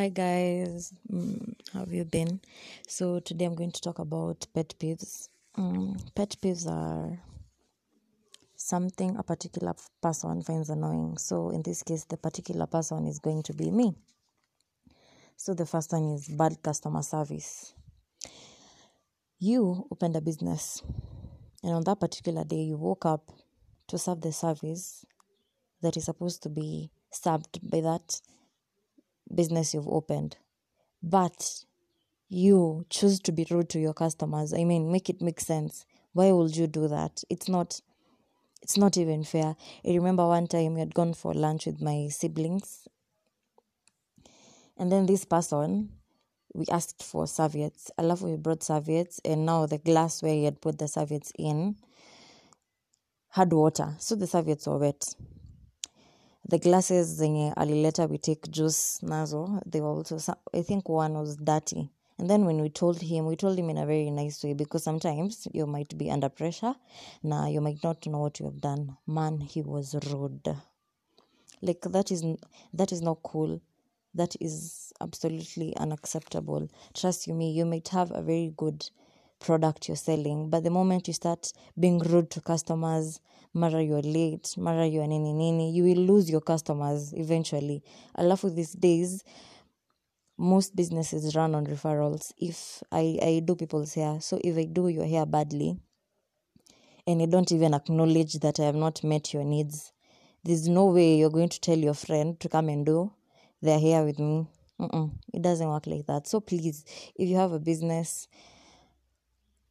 Hi guys, mm, how have you been? So today I'm going to talk about pet peeves. Mm, pet peeves are something a particular person finds annoying. So in this case, the particular person is going to be me. So the first one is bad customer service. You opened a business, and on that particular day, you woke up to serve the service that is supposed to be served by that business you've opened. But you choose to be rude to your customers. I mean, make it make sense. Why would you do that? It's not it's not even fair. I remember one time we had gone for lunch with my siblings. And then this person, we asked for serviettes. I love we brought serviettes, and now the glass where he had put the serviettes in had water. So the serviettes were wet. The glasses zenye alileta we take juice nazo, they were also, I think one was dirty. And then when we told him, we told him in a very nice way because sometimes you might be under pressure. Now you might not know what you have done. Man, he was rude. Like that is that is not cool. That is absolutely unacceptable. Trust you me, you might have a very good product you're selling, but the moment you start being rude to customers, mara you're late, mara you're nini nini, you will lose your customers eventually. Alafu these days, most businesses run on referrals. If I, I do people's hair, so if I do your hair badly and I don't even acknowledge that I have not met your needs, there's no way you're going to tell your friend to come and do their hair with me. Mm-mm, it doesn't work like that. So please, if you have a business,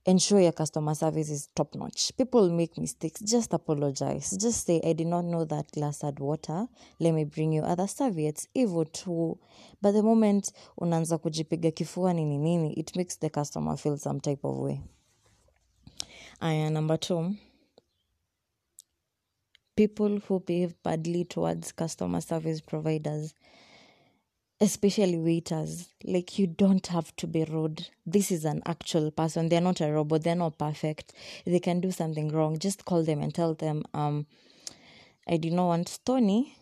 ensure your customer service is top notch. People make mistakes, just apologize. Just say, I did not know that glass had water. Let me bring you other serviettes. Hivyo tu. But the moment unaanza kujipiga kifua nini nini, it makes the customer feel some type of way. Aya, number two, people who behave badly towards customer service providers especially waiters like you don't have to be rude. This is an actual person. They're not a robot. They're not perfect. They can do something wrong. Just call them and tell them um i did not want Stoney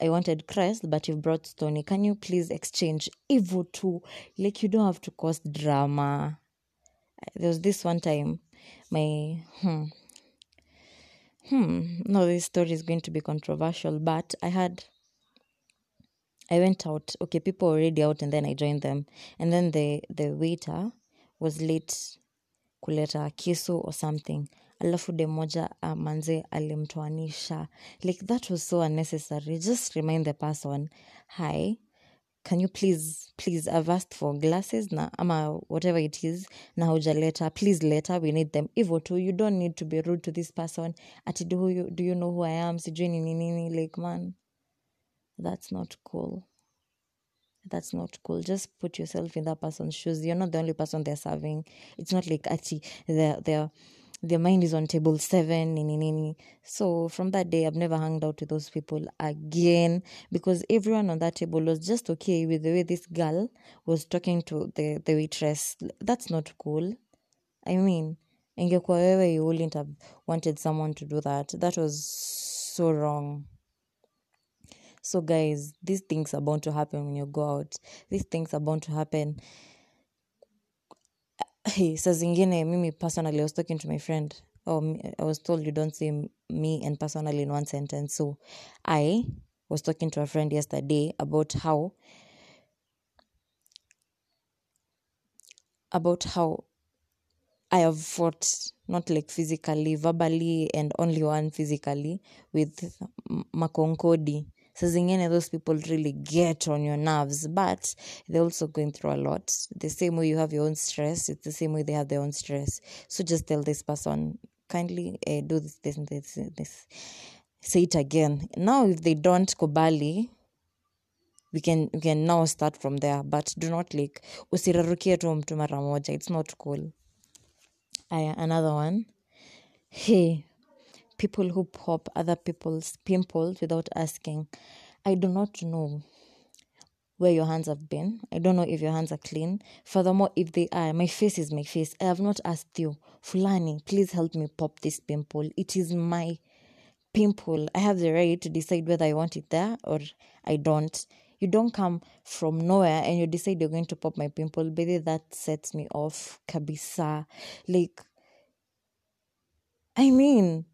i wanted Krest but you've brought Stoney can you please exchange evil too? Like you don't have to cause drama. There was this one time my hmm, hmm no this story is going to be controversial but i had I went out. Okay, people already out, and then I joined them. And then the the waiter was late kuleta kisu or something. Alafu de moja uh, manze alimtoanisha. Like that was so unnecessary. Just remind the person, hi, can you please please I've asked for glasses na ama whatever it is na hujaleta please later we need them hivyo tu you don't need to be rude to this person ati do you, do you know who I am sijui nini like man that's not cool. That's not cool. Just put yourself in that person's shoes. You're not the only person they're serving. It's not like actually their their their mind is on table seven so from that day i've never hung out with those people again because everyone on that table was just okay with the way this girl was talking to the the waitress. That's not cool. I mean ingekuwa wewe you wouldn't have wanted someone to do that. That was so wrong so guys these things are bound to happen when you go out. These things are bound to happen. Hey saa zingine mimi personally i was talking to my friend. Oh, i was told you don't say me and personally in one sentence. So i was talking to a friend yesterday about how about how I have fought not like physically, verbally, and only one physically with makonkodi. So zingine those people really get on your nerves, but they're also going through a lot. The same way you have your own stress, it's the same way they have their own stress. So just tell this person kindly uh, do this, this, this, this. Say it again. Now, if they don't kubali, we can we can now start from there. But do not like usirarukie tu mtu mara moja. It's not cool. Aya, another one. Hey, people who pop other people's pimples without asking. I do not know where your hands have been. I don't know if your hands are clean. Furthermore, if they are, my face is my face. I have not asked you, Fulani, please help me pop this pimple. It is my pimple. I have the right to decide whether I want it there or I don't. you don't come from nowhere and you decide you're going to pop my pimple baby that sets me off kabisa like i mean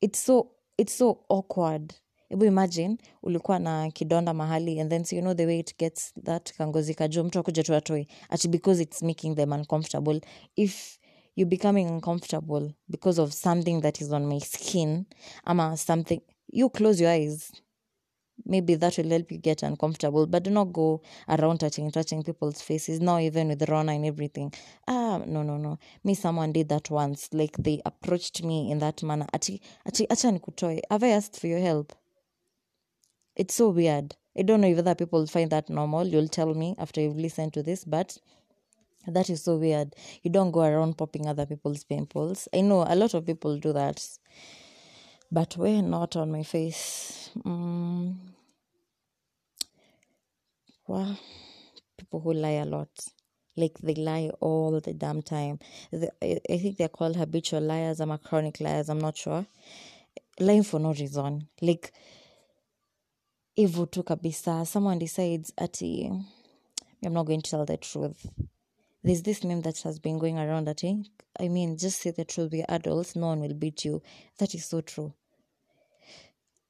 it's so it's so awkward. Hebu imagine ulikuwa na kidonda mahali and then so you know the way it gets that kangozi kajuu mtu akuja tu atoe. Ati because it's making them uncomfortable. If you're becoming uncomfortable because of something that is on my skin ama something you close your eyes maybe that will help you get uncomfortable but do not go around touching touching people's faces now even with rona and everything. Ah no no no. Me someone did that once. Like they approached me in that manner. Ati ati acha nikutoe. Have i asked for your help? It's so weird. I don't know if other people find that normal. You'll tell me after you've listened to this but that is so weird. You don't go around popping other people's pimples i know a lot of people do that but we're not on my face. Mm. well people who lie a lot like they lie all the damn time. The, I, I think they're called habitual liars. I'm a chronic liars i'm not sure. Lying for no reason. Like hivyo tu kabisa someone decides ati i'm not going to tell the truth. There's this meme that has been going around that eh, i mean just say the truth we're adults no one will beat you. That is so true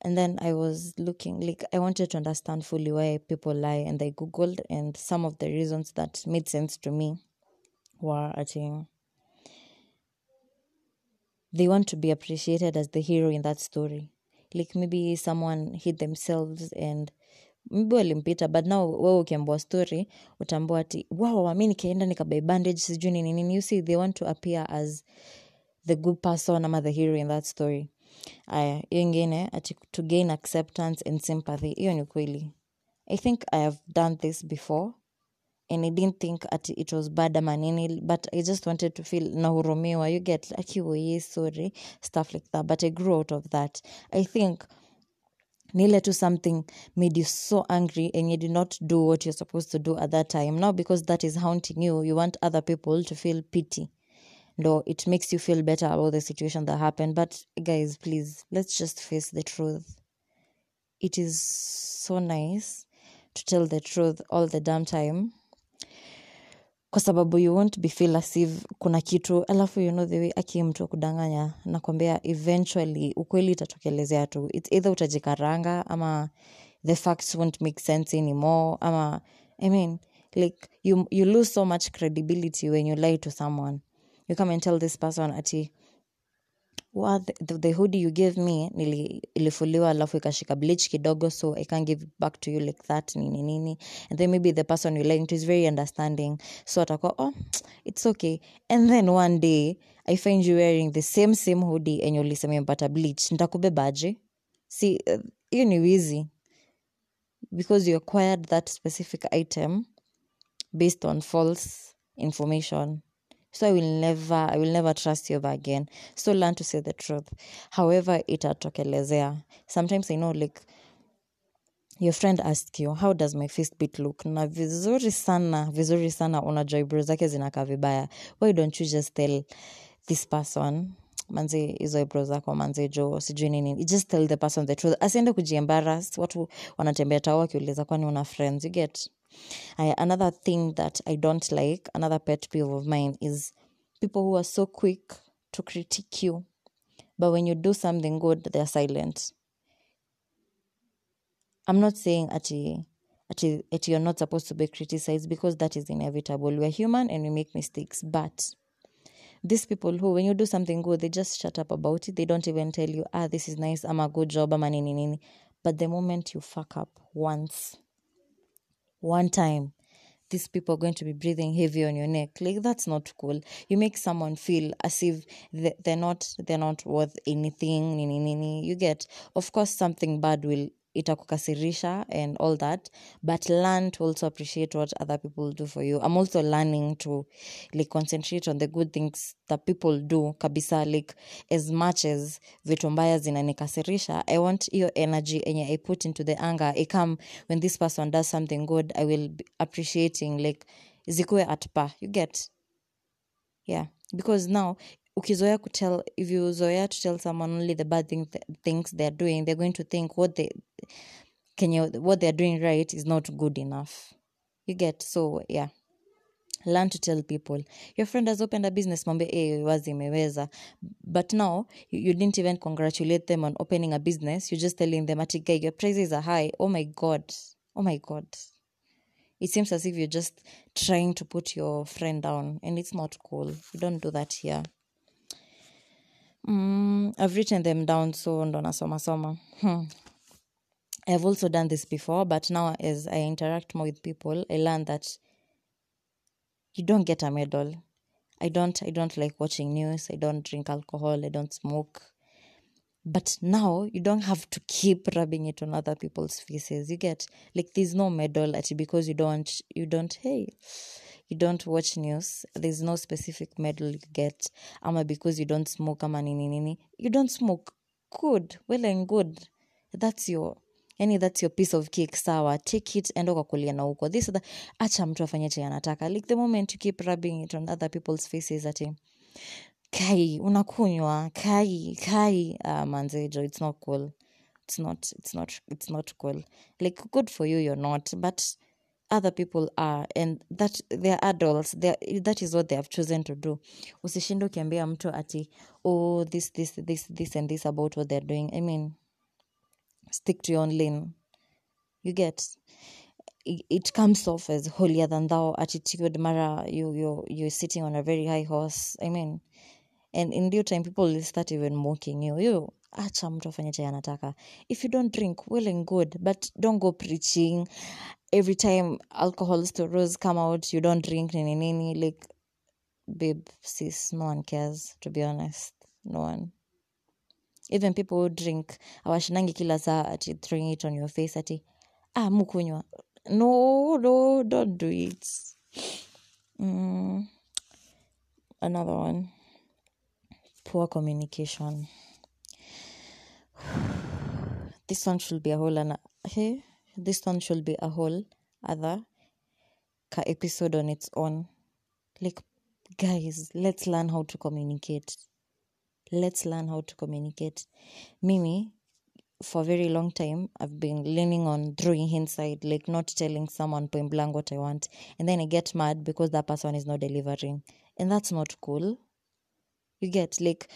and then i was looking like i wanted to understand fully why people lie and i googled and some of the reasons that made sense to me were ati they want to be appreciated as the hero in that story. Like maybe someone hid themselves and mbi walimpita but now wewe ukiambua story utambua ati wow nikaenda nikabai bandage sijui nini nini. You see they want to appear as the good person ama the hero in that story aya hiyo ingine ati to gain acceptance and sympathy hiyo ni kweli. I think i have done this before and i didn't think ati it was bad ama nini but i just wanted to feel nahurumiwa. You get akiwoye sorry stuff like that but i grew out of that. I think nile to something made you so angry and you did not do what you're supposed to do at that time. Now because that is haunting you you want other people to feel pity no it makes you feel better about the situation that happened but guys please let's just face the truth. It is so nice to tell the truth all the damn time. Kwa sababu you won't be feel as if kuna kitu alafu you know the way aki mtu wa kudanganya nakwambia eventually ukweli itatokelezea tu. Its either utajikaranga ama the facts won't make sense anymore ama i mean like you, you lose so much credibility when you lie to someone you come and tell this person ati well, the, the, hoodie you gave me nili, ilifuliwa alafu ikashika bleach kidogo so i can't give back to you like that nini nini. And then maybe the person you're lying to is very understanding. So atakuwa oh it's okay. And then one day i find you wearing the same same hoodie and ulisema bleach. Ntakubebaje see uh, ni wizi. Because you acquired that specific item based on false information so i will never i will never trust you ever again. So learn to say the truth. However itatokelezea. Sometimes i know like your friend ask you how does my fist bit look? Na vizuri sana vizuri sana unajua ibro zake zinakaa vibaya. Why don't you just tell this person? Manzi hizo ibro zako manzi jo sijui nini. Just tell the person the truth. Asiende kujiembaras watu wanatembea tao wakiuliza kwani una friends? You get I, another thing that I don't like, another pet peeve of mine is people who are so quick to critique you, but when you do something good, they're silent. I'm not saying ati you're not supposed to be criticized because that is inevitable. We're human and we make mistakes, but these people who, when you do something good, they just shut up about it. They don't even tell you, ah, this is nice, I'm a good job, I'm a nini nini. But the moment you fuck up once, one time these people are going to be breathing heavy on your neck. Like that's not cool. You make someone feel as if they- they're not they're not worth anything you get of course something bad will itakukasirisha and all that but learn to also appreciate what other people do for you. I'm also learning to like concentrate on the good things that people do kabisa like as much as vitu mbaya zinanikasirisha i want hiyo energy enye i put into the anger i come when this person does something good i will be appreciating like zikuwe at par. You get? Yeah. Because now ukizoea kutell if you zoea to tell someone only the bad thing, things they're doing they're going to think what they kenye what they're doing right is not good enough. You get so yeah. Learn to tell people. Your friend has opened a business mwambie eh, hey, wazi imeweza. But now you, you didn't even congratulate them on opening a business. You're just telling them ati guy your prices are high. Oh my god. Oh my god. It seems as if you're just trying to put your friend down and it's not cool. You don't do that here mm, i've written them down so ndo nasoma soma. Hmm. i've also done this before but now as i interact more with people i learn that you don't get a medal. I don't i don't like watching news. I don't drink alcohol. I don't smoke. But now you don't have to keep rubbing it on other people's faces. You get like there's no medal at because you don't you don't hey you don't watch news there's no specific medal you get ama because you don't smoke ama nini nini you don't smoke. Good well and good. That's your yani that's your piece of cake sawa. Take it enda ukakulia na huko this the acha mtu afanye chenye anataka. Like the moment you keep rubbing it on other people's faces ati kai unakunywa. Kai kai. Uh, manzejo it's not cool. It's not it's not it's not cool. Like good for you you're not. But other people are and that they're adults they're, that is what they have chosen to do. Usishinde ukiambia mtu ati oh this this this this and this about what they're doing. I mean stick to your own lane. You get. It, it comes off as holier than thou attitude mara you you you're sitting on a very high horse. I mean and in due time people will start even mocking you. You acha mtu afanye chenye anataka. If you don't drink well and good but don't go preaching every time alcohol stories come out you don't drink nini nini like babe sis no one cares to be honest no one. Even people who drink awashinangi kila saa ati throwing it on your face ati ah mukunywa no no don't do it. Mm. another one. Poor communication. This one should be a whole ana- hey, this one should be a whole other ka episode on its own. Like guys let's learn how to communicate. Let's learn how to communicate. Mimi for a very long time i've been leaning on throwing hindsight like not telling someone point blank what i want and then i get mad because that person is not delivering. And that's not cool. You get like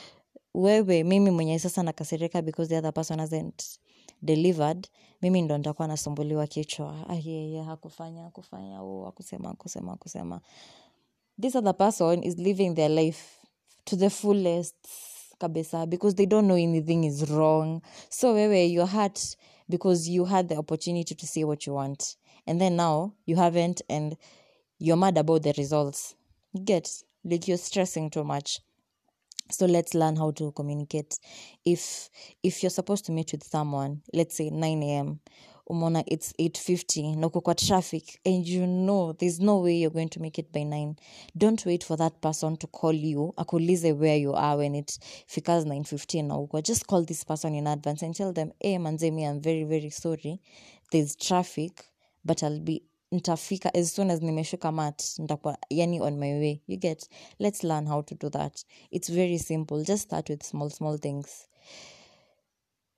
wewe mimi mwenye sasa nakasirika because the other person hasn't delivered mimi ndo nitakuwa nasumbuliwa kichwa. Ah, Ayeye hakufanya hakufanya oh, hakusema hakusema hakusema. This other person is living their life to the fullest kabisa because they don't know anything is wrong. So wewe your heart because you had the opportunity to say what you want. And then now you haven't and you're mad about the results. Get like you're stressing too much so let's learn how to communicate. If if you're supposed to meet with someone let's say 9 a.m umona it's 850 na uko traffic and you know there's no way you're going to make it by 9 don't wait for that person to call you akuulize where you are when it fikas 915 na uko just call this person in advance and tell them hey manzemi i'm very very sorry. There's traffic but i'll be ntafika as soon as nimeshuka mat ntakuwa yani on my way. You get let's learn how to do that. It's very simple. Just start with small small things.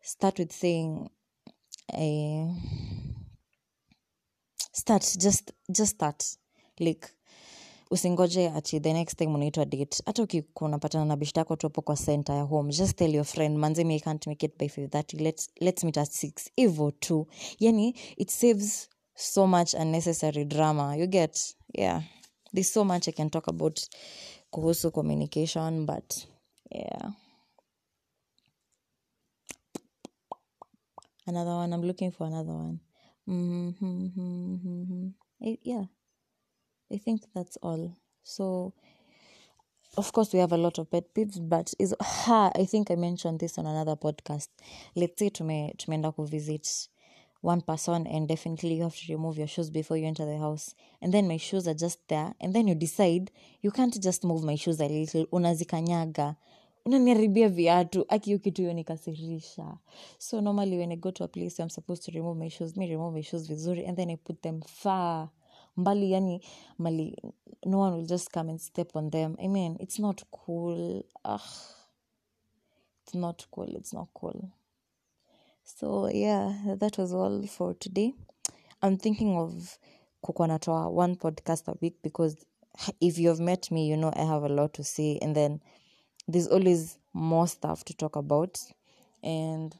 Start with saying uh, start just just start. Like usingoje ati the next time unaitwa date. Hata ukikuwa na bishta yako tuapo kwa center ya home just tell your friend manze me I can't make it by 530 let's, let's meet at 6 hivo tu. Yani it saves so much unnecessary drama. You get yeah there's so much i can talk about kuhusu communication but yeah. Another one? I'm looking for another one. Mm-hmm. yeah. I think that's all. So of course we have a lot of pet peeves but is ha i think i mentioned this on another podcast. Let's say tume tumeenda kuvisit one person and definitely you have to remove your shoes before you enter the house. And then my shoes are just there. And then you decide you can't just move my shoes a little. Unazikanyaga. Unaniharibia viatu. Aki kitu hiyo nikasirisha. So normally when i go to a place i'm supposed to remove my shoes me remove my shoes vizuri and then i put them far. Mbali yani mali no one will just come and step on them. I mean it's not cool. Ugh. it's not cool. It's not cool so yeah that was all for today i'm thinking of kukuwa one podcast a week because if you've met me you know i have a lot to say and then there's always more stuff to talk about and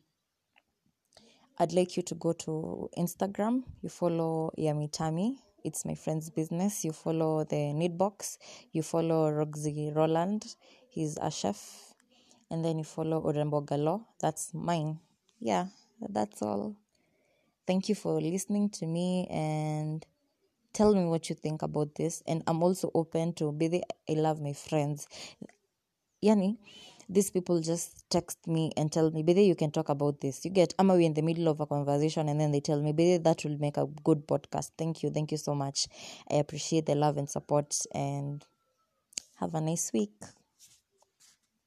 I'd like you to go to Instagram. You follow Yami Yamitami. It's my friend's business. You follow the Knit Box. You follow Roxy Roland. He's a chef. And then you follow Urembo Galo. That's mine. Yeah, that's all. Thank you for listening to me and tell me what you think about this. And I'm also open to be I love my friends. Yani, these people just text me and tell me, Bede, you can talk about this. You get, I'm away in the middle of a conversation and then they tell me, Bede, that will make a good podcast. Thank you. Thank you so much. I appreciate the love and support and have a nice week.